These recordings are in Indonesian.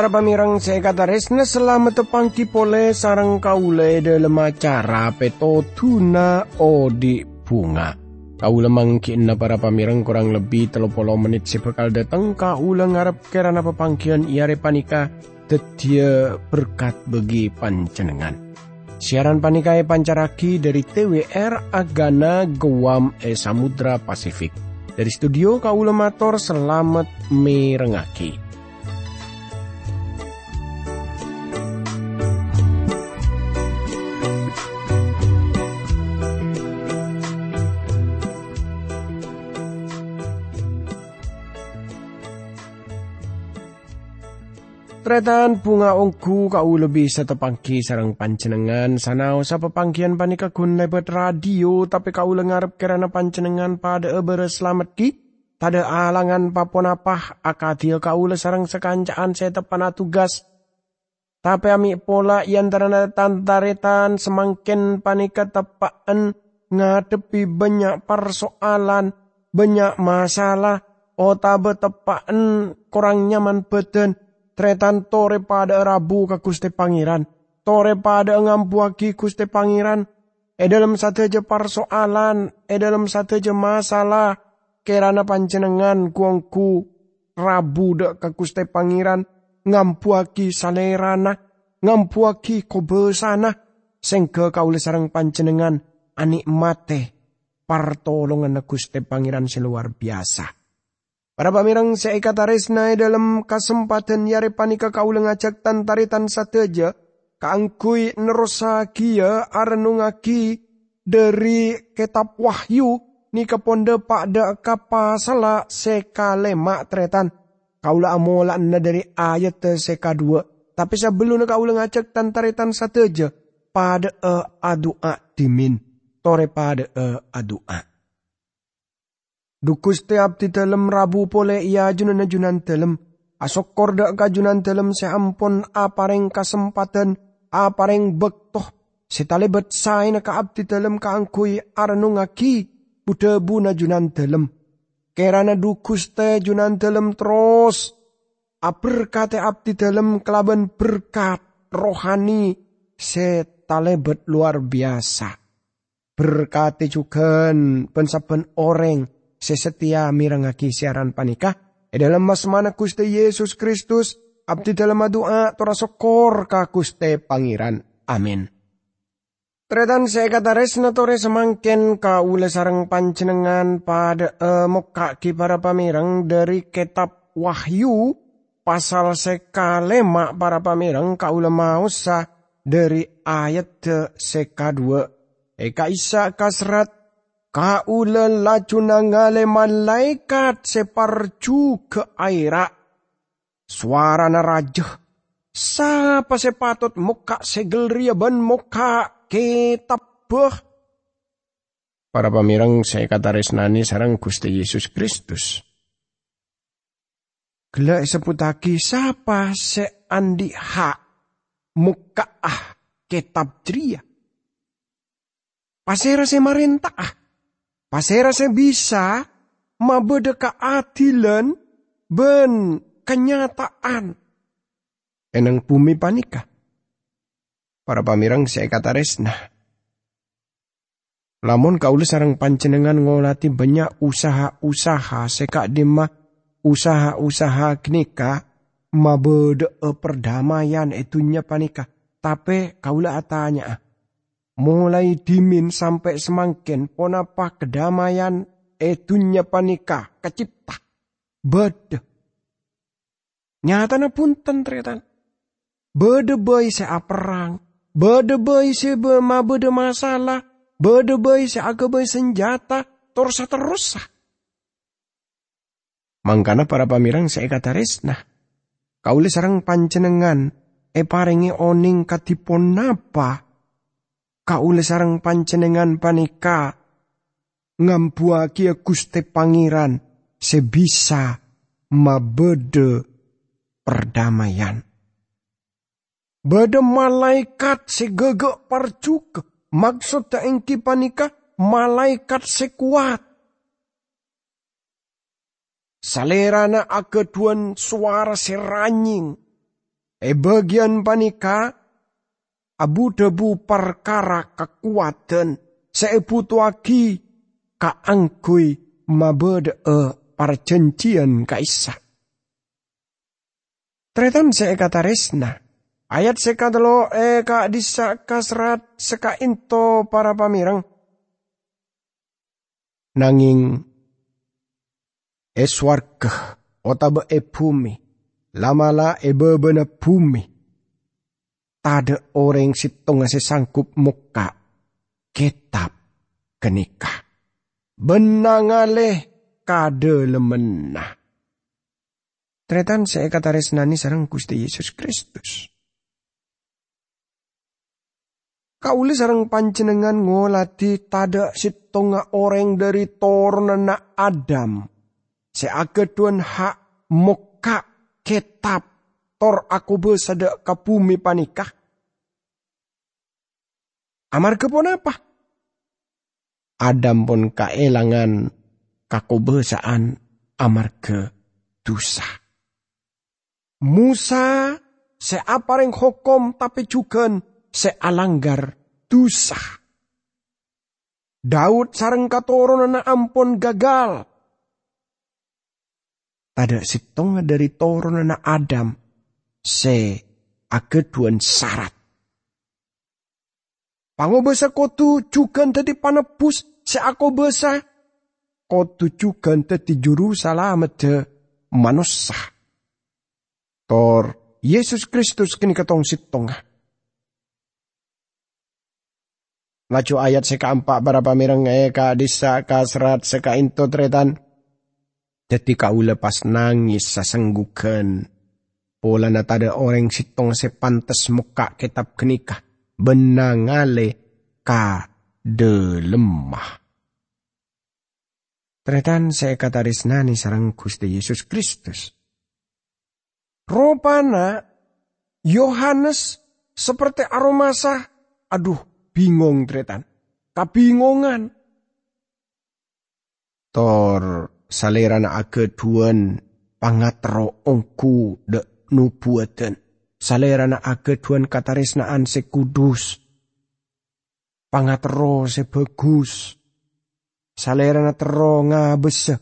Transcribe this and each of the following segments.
Para pamirang kata resna selamat tepangki pole sarang kaule dalam acara peto tuna odi bunga. Kaula mangkin na para pamirang kurang lebih telopolo menit si bekal datang kaula ngarep kerana pepangkian iare panika tetia berkat bagi pancenengan. Siaran panikai pancaraki dari TWR Agana Guam E Samudra Pasifik. Dari studio kaula mator selamat merengaki. Tretan bunga ongku kau lebih setepangki sarang pancenengan sanau sa pepangkian panika kun lebet radio tapi kau lengarap kerana pancenengan pada ebere selamat ki? Tada alangan akatil kau sarang sekancaan saya tepan tugas tapi ami pola yang terana tantaretan semakin panika tepaan ngadepi banyak persoalan banyak masalah. Otabe tepaan kurang nyaman beden tretan tore pada rabu ke kuste pangeran. Tore pada ngampuaki kuste pangeran. E dalam satu aja persoalan, e dalam satu aja masalah. Kerana panjenengan kuangku rabu dek ke kuste pangeran. Ngampuaki salerana, ngampuaki kobesana. Sengke kau sarang panjenengan anik mate. Partolongan kuste pangeran seluar biasa. Para pamirang saya na dalam kesempatan yare panika kau ngajak tantaritan sateja kaangkui nerosa kia arenungaki dari kitab wahyu ni keponde pada kapasala sekalema tretan. Kaula amola na dari ayat seka dua. Tapi sebelum kaula ngajak tantaritan sateja pada e adua dimin. Tore pada e adua Dukus te abdi dalam rabu pole ia junan junan dalam. Asok korda kajunan dalam seampun apareng kesempatan apareng bektoh. Setalebet sain ka abdi dalam kaangkui arnungaki buda buna junan dalam. Kerana dukus te junan dalam terus. Aberkate abdi dalam kelaban berkat rohani setalebet luar biasa. Berkati juga pensaben orang sesetia mirangaki siaran panikah. Dalam mas mana kuste Yesus Kristus, abdi dalam doa tora sokor ka kuste pangeran. Amin. Tretan saya kata resna tore semangken ka ule sarang pancenengan pada uh, ki para dari kitab Wahyu pasal sekalema para pamirang ka ule mausa dari ayat seka dua. Eka isa kasrat Kaulan lacuna ngale malaikat separju ke aira. Suara na raja. Sapa sepatut muka segel ban muka kitab. Para pamirang saya kata resnani sarang Gusti Yesus Kristus. Gela seputaki sapa se andi hak muka ah kitab jria. Pasera se marintah ah Pasera saya bisa mabede keadilan ben kenyataan. Enang bumi panika. Para pamirang saya kata resna. Lamun kaula sarang pancenengan ngolati banyak usaha-usaha seka dima usaha-usaha knika mabede perdamaian etunya panika. Tapi kaula atanya mulai dimin sampai semangkin ponapa kedamaian etunya panika kecipta. Bede. Nyatana punten ternyata. Bede boy se perang. Bede boy se ma bede masalah. Bede boy se aga boy senjata. Terus terus. Mangkana para pamirang saya kata resna. Kauli sarang pancenengan. E parengi oning katipon napa kaule sarang pancenengan panika ngampuaki Guste Pangeran sebisa mabede perdamaian. Bade malaikat segegek parcuke. Maksud engki panika malaikat sekuat. Salerana akeduan suara seranying. E bagian panika abu debu perkara kekuatan seebutuagi kaangkui mabede e perjanjian kaisa. Tretan saya kata resna. Ayat e ka disa kasrat seka into para pamirang. Nanging eswarga otaba e bumi lamala e bebena bumi. Tada orang situng sangkup muka kitab kenikah. Benangaleh kade lemenah. Tretan saya kata resnani sarang Gusti Yesus Kristus. Kauli sarang panjenengan ngolati tada sitonga orang dari tornana Adam. Seageduan hak muka kitab tor aku besada ke bumi panikah. Amar kepon apa? Adam pun kaelangan amar ke dosa. Musa seaparing hukum tapi juga sealanggar dosa. Daud sareng katurunan ampun gagal pada situng dari turunan Adam se ageduan syarat. Pangobasa kotu juga tadi panebus se ako besa kotu juga tadi juru salamet manusia. Tor Yesus Kristus kini ketong situng. Laju ayat seka empat berapa mireng eka disa kasrat seka into tretan Dati kau lepas nangis sasenggukan. Pola na tada orang sitong se pantas muka kitab kenikah. Benangale ka de lemah. Tretan saya kata nani sarang Gusti Yesus Kristus. Ropana Yohanes seperti aromasa. Aduh, bingung tretan. Kabingungan. Tor salerana akeduan pangatro ongku de nubuatan. Salerana akeduan kataresnaan sekudus. Pangatro sebagus. Salerana tero ngabese.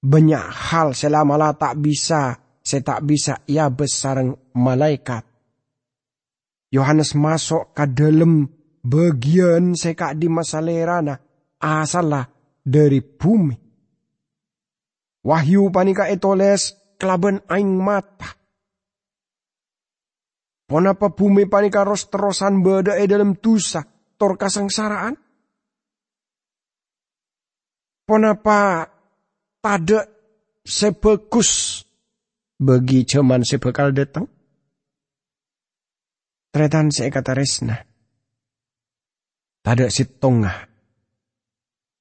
Banyak hal selama tak bisa, saya tak bisa ia besareng malaikat. Yohanes masuk ke dalam bagian seka di masalerana asalah dari bumi. Wahyu panika etoles kelaban aing mata. Ponapa bumi panika ros terosan beda e dalam tusa tor kasangsaraan? Ponapa tada sebekus bagi cuman sebekal datang? Tretan saya kata resna. Tada si tongah.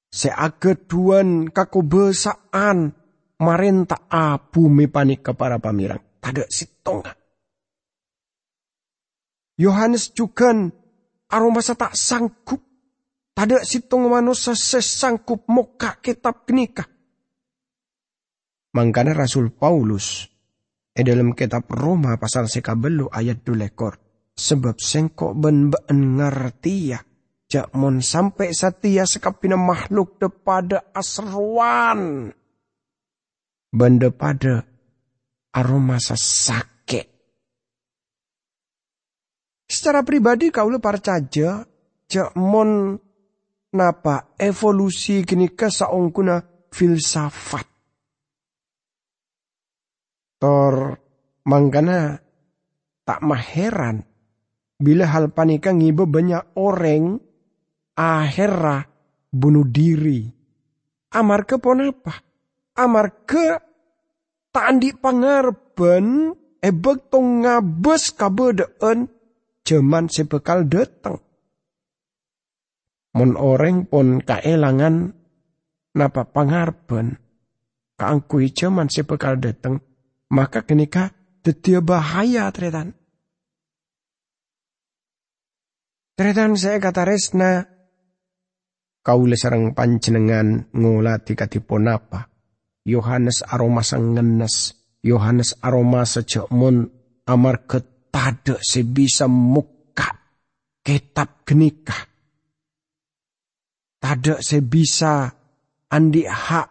Seageduan kakobesaan marenta a bumi panik para pamirang. Tada sitonga. Yohanes juga aroma tak sanggup. Tada sitong manusia sesangkup moka kitab kenikah. Mangkana Rasul Paulus e dalam kitab Roma pasal sekabelu ayat dulekor. Sebab sengkok ben ben ya. Jak mon sampai setia sekapina makhluk depada asruan benda pada aroma sesake. Secara pribadi kau le percaya cek mon napa evolusi kini ke saungkuna filsafat. Tor mangkana tak maheran bila hal panika ngibe banyak orang akhirnya bunuh diri. Amar ke pon apa? Amarga tandi pangarben ebek tong ngabes kabedeen jaman sebekal dateng. Mon orang pun kaelangan napa pangarben kaangkui jaman sebekal dateng maka kenika detia bahaya tretan. Tretan saya kata resna kau sarang panjenengan ngolati katipun apa Yohanes aroma ngenes, Yohanes aroma sejak mun Amar ketade sebisa muka kitab genikah. Tada sebisa andi hak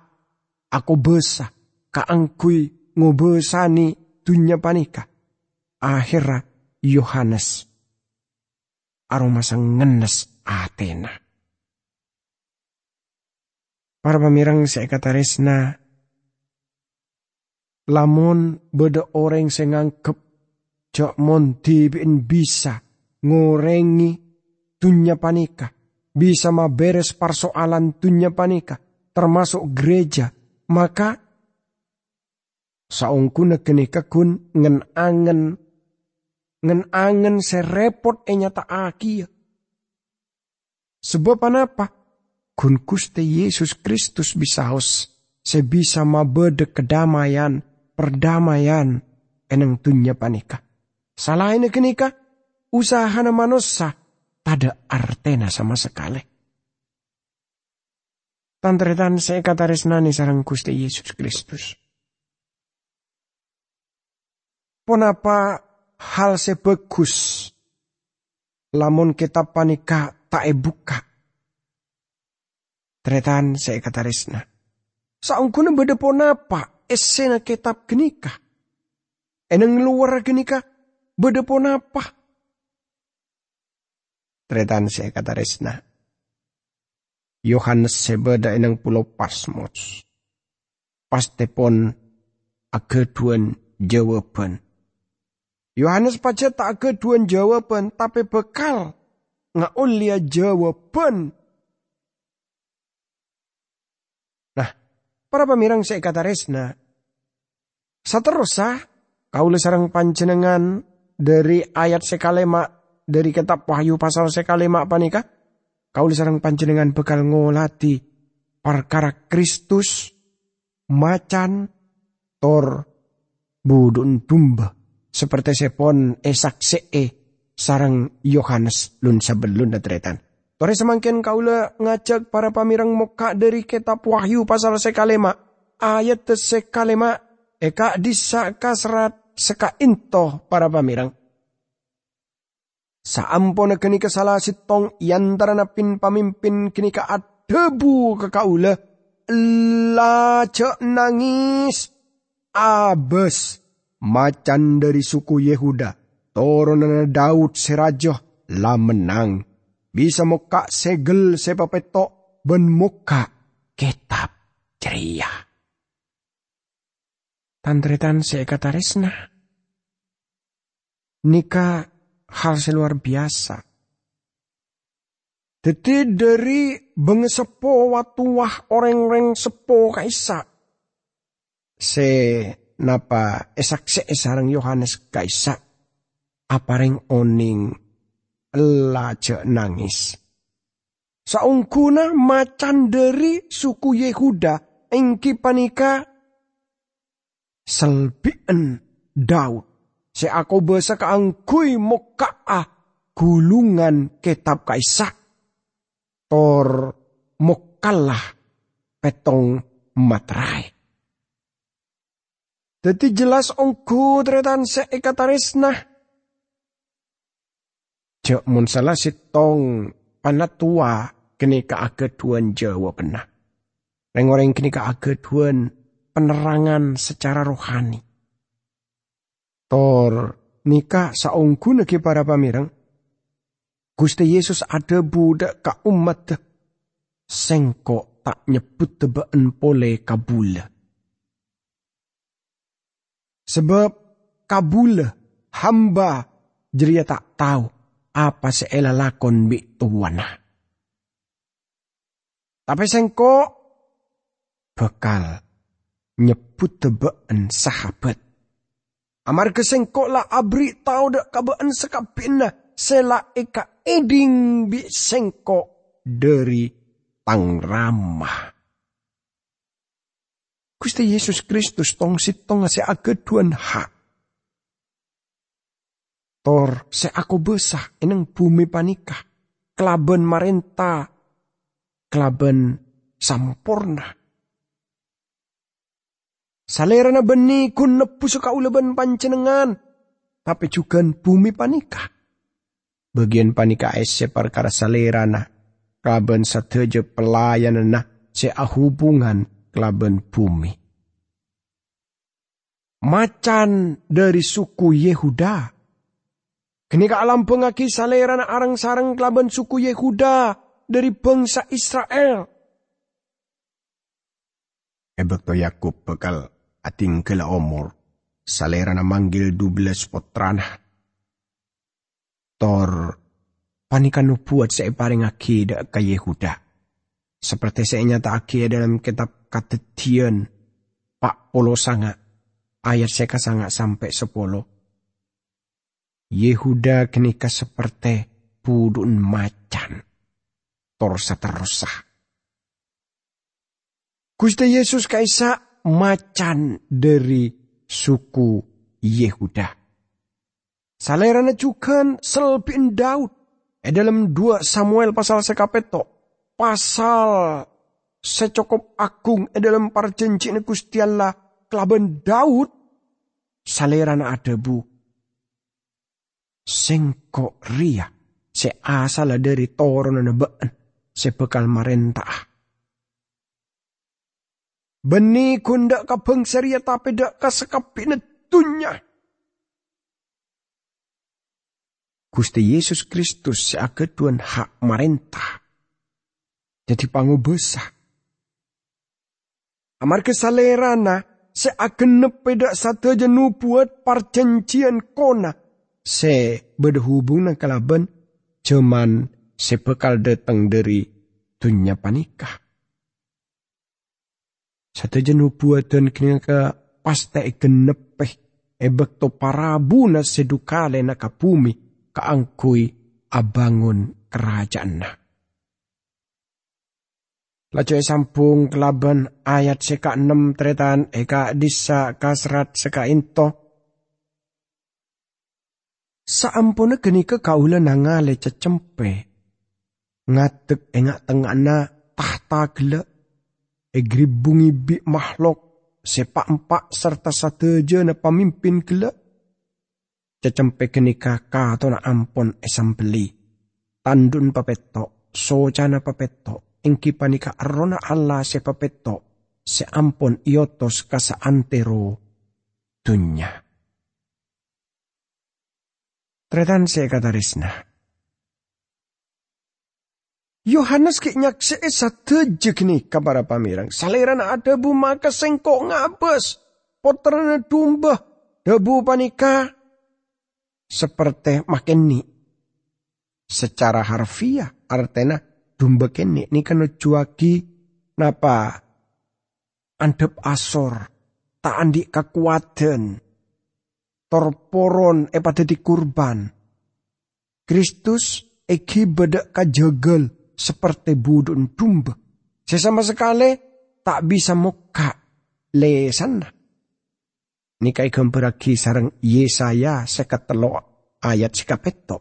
aku besa kaangkui ngobesani dunya panika. Akhirnya Yohanes aroma sang ngenes Athena. Para pamirang saya kata resna, lamun beda orang sing ngangkep jok monti bisa ngorengi dunya panika bisa beres persoalan dunia panika, termasuk gereja, maka saungku negenika kun ngen angen ngen angen serepot enyata aki ya. Sebab apa? Kun kuste Yesus Kristus bisa haus sebisa mabede kedamaian, perdamaian eneng dunia panika. Salah ini kenika, usaha manusia ada artena sama sekali. Tantretan saya kata resnani sarang Gusti Yesus Kristus. Ponapa hal sebagus lamun kita panika tak buka. Tretan saya kata resna. Saungkuna beda ponapa esena kitab genika. Eneng luar genika beda ponapa tretan se kata resna. Yohanes sebeda inang pulau Pasmos. Pastepon ageduan jawaban. Yohanes paca tak ageduan jawaban, tapi bekal ngaulia jawaban. Nah, para kata resna. Saterusa, kau sarang panjenengan dari ayat sekalema dari kitab Wahyu pasal sekali mak panika kau sarang panjenengan bekal ngolati perkara Kristus macan tor budun dumba seperti sepon esak see sarang Yohanes lun sabelun datretan. Tore semangkin kaula ngajak para pamirang muka dari kitab Wahyu pasal sekalema ayat sekalema eka disaka serat seka into para pamirang. Saampon kini kesala sitong yantara napin pamimpin kini ka debu ke kaula. Lacak nangis. Abes. Macan dari suku Yehuda. Toronan Daud serajoh. La menang. Bisa muka segel sepapetok. Ben muka kitab ceria. Tantretan kata resna. Nika hal seluar biasa. Jadi dari bengesepo watuah orang-orang sepo kaisa. Se napa esak se esarang Yohanes kaisa. Apareng oning laje nangis. Saungkuna macan dari suku Yehuda engki panika selbien Daud Se ako basa kaangkuy mokaa gulungan kitab kaisa. Tor mokalah petong matrai. Jadi jelas ongku tretan se Jok mun salah sitong panatua kini keageduan Jawa pernah. Reng-orang kini keageduan penerangan secara rohani. Tor nika saungku nake para pamirang. Gusti Yesus ada budak ka umat sengko tak nyebut tebaan pole kabula. Sebab kabula hamba jeria tak tahu apa seela lakon bi tuwana. Tapi sengko bekal nyebut tebaan sahabat Amar kesengkok la abri tau dak kabaan sekapina sela eka eding bi sengkok dari tang ramah. Gusti Yesus Kristus tong sitong se ageduan hak. Tor se aku besah eneng bumi panikah. Kelaben marenta. Kelaben sampurna. Salerana beni kun nepu suka uleban pancenengan. tapi juga bumi panika. Bagian panika ese perkara salerana, kelaban sateja pelayanan se hubungan kelaban bumi. Macan dari suku Yehuda. Kenika alam pengaki salerana arang sarang kelaban suku Yehuda dari bangsa Israel. Ebek to Yakub bekal ating kela omor salera na manggil dubles potrana. Tor, panikan nupuat sa iparing akida ka Yehuda. Seperti sa inyata akida dalam kitab katetian, Pak Polo Sanga, ayat seka sanga sampai sepolo. Yehuda kenika seperti pudun macan. Torsa terusah. Gusti Yesus kaisa macan dari suku Yehuda. Salerana juga selbin Daud. E dalam dua Samuel pasal sekapeto. Pasal secokop agung e dalam perjanjian Gusti Allah kelaban Daud. Salerana bu. Sengkok ria. Se asal dari toron baan. Se bekal marentah. Beni kundak ka bangsaria tapi dak ka sekapina dunya. Gusti Yesus Kristus seageduan hak marentah. Jadi pangu besar. Amar kesalerana seagenep pedak satu jenu buat perjanjian kona. Se berhubungan kalaban cuman sepekal datang dari dunia panikah. Satu jenuh buatan kini ka pasta genepeh ebek to parabuna sedukale na kapumi kaangkui abangun kerajaan na. Lajo sampung kelaban ayat seka enam tretan eka disa kasrat seka into. Saampuna geni ke kaula nangale cecempe. Ngatek engak tengana tahta gelek egribungi bi makhluk sepak empak serta satu je na pemimpin kelak. Cecempe kenika ka to na ampon esambeli. Tandun papeto, sojana papeto, ingki panika arona Allah se papeto, se iotos kasa antero dunya. Tretan se katarisna. Yohanes ki nyakse tejek nih kabar pamirang. Saliran ada bu maka sengkok ngabes. Potrana dumba. Debu panika. Seperti makin ni. Secara harfiah artena dumba kini. Ini kan juaki napa. Andep asor. Tak andi kekuatan. Torporon e pada di kurban. Kristus eki bedak kajegel seperti budun dumba. Sesama sekali tak bisa muka lesan. Nikai kemperaki sarang Yesaya sekatelo ayat sikapeto.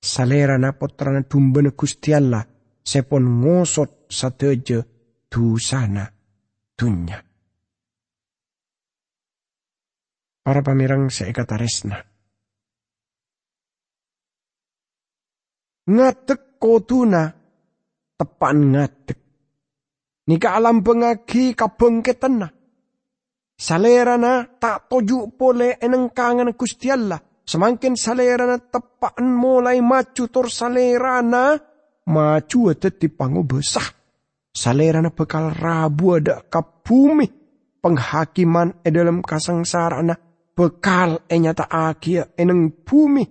Salera na potrana dumba na Gusti Allah sepon ngosot sateje dusana dunya. Para pamirang seikataresna. Ngatek koduna tepan ngadek. Nika alam pengagi kabengketena. Salerana tak toju pole eneng kangen Gusti. Semakin salerana tepan mulai maju tor salerana maju ada di pangu besah. Salerana bekal rabu ada ke bumi. Penghakiman e dalam kasangsarana bekal e nyata agia eneng bumi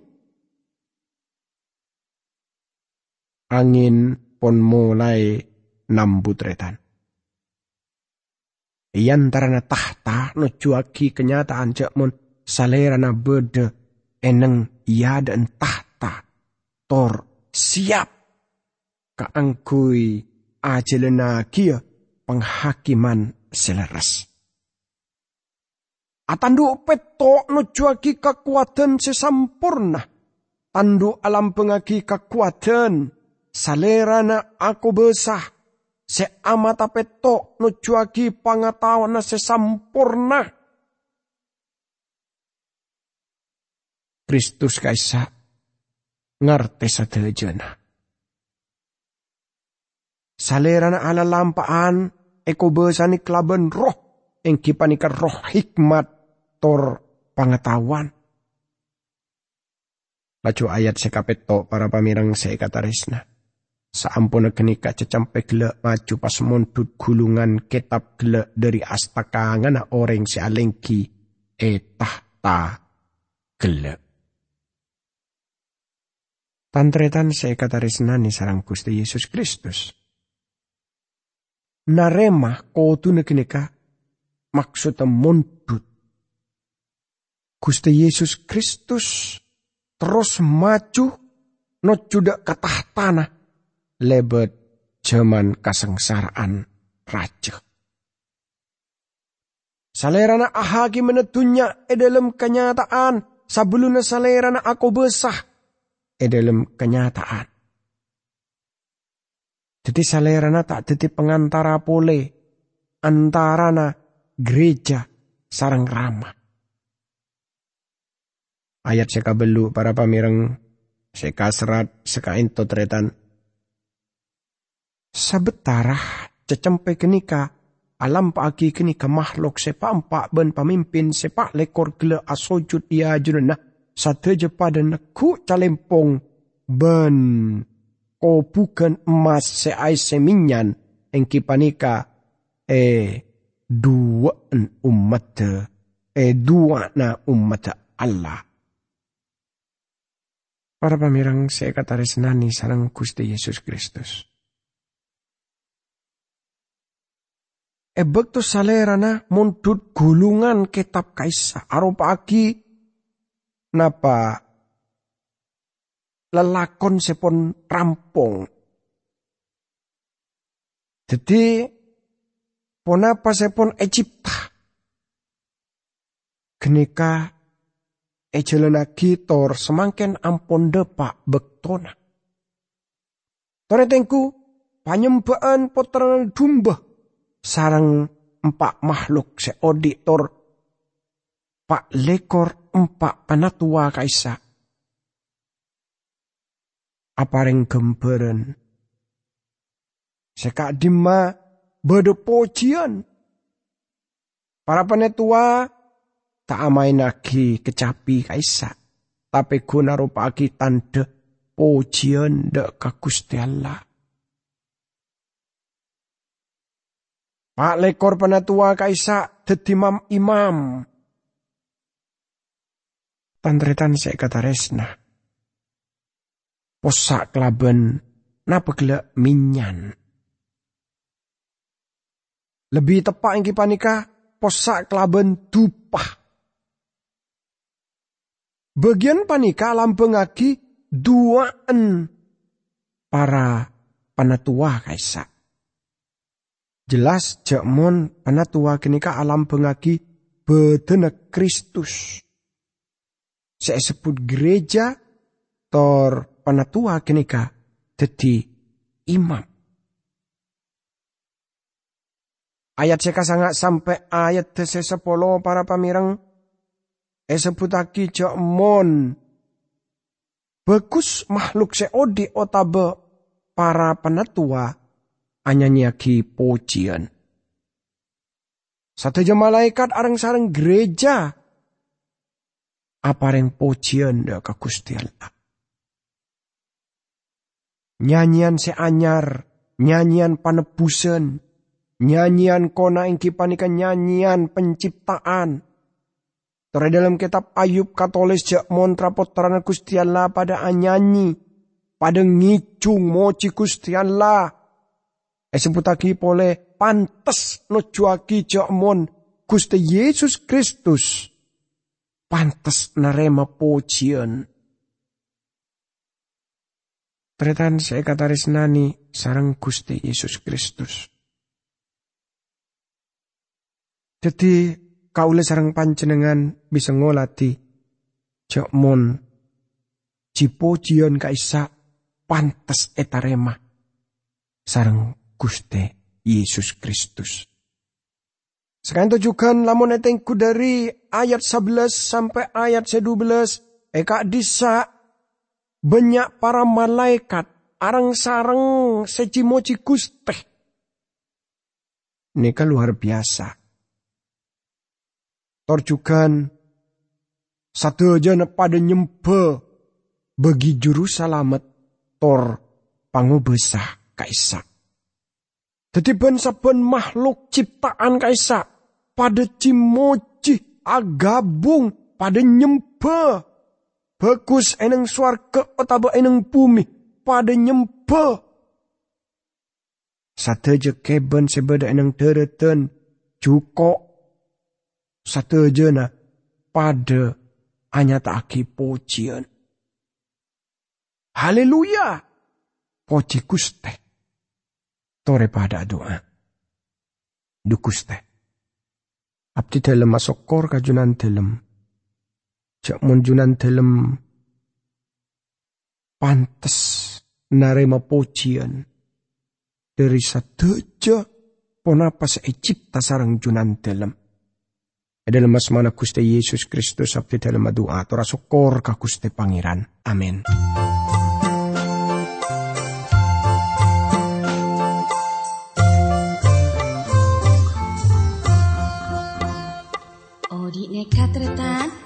angin pon mulai nambutretan. Iyan tarana tahta no cuaki kenyataan cak mon salerana bede eneng iya dan tahta tor siap kaangkui ajelena kia penghakiman seleres. Atandu peto no cuaki kekuatan sesampurna. Tandu alam pengaki kekuatan salerana aku besah, se amata peto no cuaki pangatawana se sampurna. Kristus kaisa ngerti sadejana. Salerana ala lampaan eko besani kelaban roh engki panika roh hikmat tor pengetahuan. Laju ayat sekapeto para pamirang sekatarisna. Saampun kenika cecampe gele maju pas montut gulungan kitab gele dari astaka ngana orang si alengki etah ta gele. Tantretan sekatarisna ni sarang Gusti Yesus Kristus. Narema kotu nekenika maksudnya montut. Gusti Yesus Kristus terus maju no juda katah tanah lebet zaman kasengsaraan raja. Salerana ahagi menetunya e dalam kenyataan sebelumnya salerana aku besah e dalam kenyataan. Jadi salerana tak jadi pengantara pole antarana gereja sarang ramah. Ayat seka belu para pamireng seka serat seka into tretan. Sebetarah cecempe kenika alam pagi kenika makhluk sepak empat ben pemimpin sepak lekor gele asojut ia junana satu je pada neku calempong ben ko bukan emas seai seminyan engki panika e dua umat e dua na umat Allah. Kata resnani sarang Gusti Yesus Kristus. E bekto salerana mundut gulungan kitab kaisa arupa agi napa lelakon sepon rampung. Jadi ponapa sepon Egypta. Kenika ejelenagi tor semangken ampon depak bektona. Toretengku panyembahan potran dumba sarang empat makhluk seodi tor pak lekor empat panatua kaisa apareng gemperen. Sekak dima pojian. Para penetua tak amain lagi kecapi kaisa. Tapi guna rupa lagi tanda pojian dek kagusti Allah. Pak lekor penetua kaisa dedimam imam. Tantretan saya kata resna posak kelaben napegle minyan. Lebih tepat ingki panika posak kelaben dupah. Bagian panika lampengaki duaan para panatua kaisa. Jelas jekmon panatua kenika alam pengaki bedena Kristus. Saya sebut gereja tor panatua kenika dadi imam. Ayat seka sangat sampai ayat tese sepolo para pamirang esebutaki jok mon bagus makhluk seodi otabe para penatua anyanyaki pujian. Satu malaikat areng sareng gereja apa yang pujian da ke nyanyian seanyar, nyanyian panebusan, nyanyian kona ingki panika nyanyian penciptaan. Tore dalam kitab Ayub katolis jak montra potrana Gusti Allah pada anyanyi, pada ngicung moci Gusti Allah. Esebutaki pole pantes nojuaki jak mon Gusti Yesus Kristus. Pantes narema pujian Tretan saya kata resnani sarang Gusti Yesus Kristus. Jadi kaule sarang panjenengan bisa ngolati jok mon cipo jion kaisa pantes etarema sarang Gusti Yesus Kristus. Sekarang tujukan lamun etengku dari ayat 11 sampai ayat 12 eka disa banyak para malaikat arang sarang secimoci guste. Ini luar biasa. Torjukan satu aja pada nyempe bagi juru salamet tor pangubesah kaisa. Jadi ben saben makhluk ciptaan kaisa pada cimoci agabung pada nyempe. Bagus eneng suarga otaba eneng bumi pada nyempe. Je keben sebeda eneng tereten cuko. Satu je na pada hanya tak aki pujian. Haleluya. Poci kuste. Tore pada doa. Dukuste. Abdi dalam masokor kajunan dalam. Cak munjunan dalam. Pantes narema pocian. Dari sateja ponapas Egypta sarang junan dalam. Dalam mas mana kuste Yesus Kristus abdi dalam doa. Tora sokor ka kuste pangeran. Amin. Sajan abid odi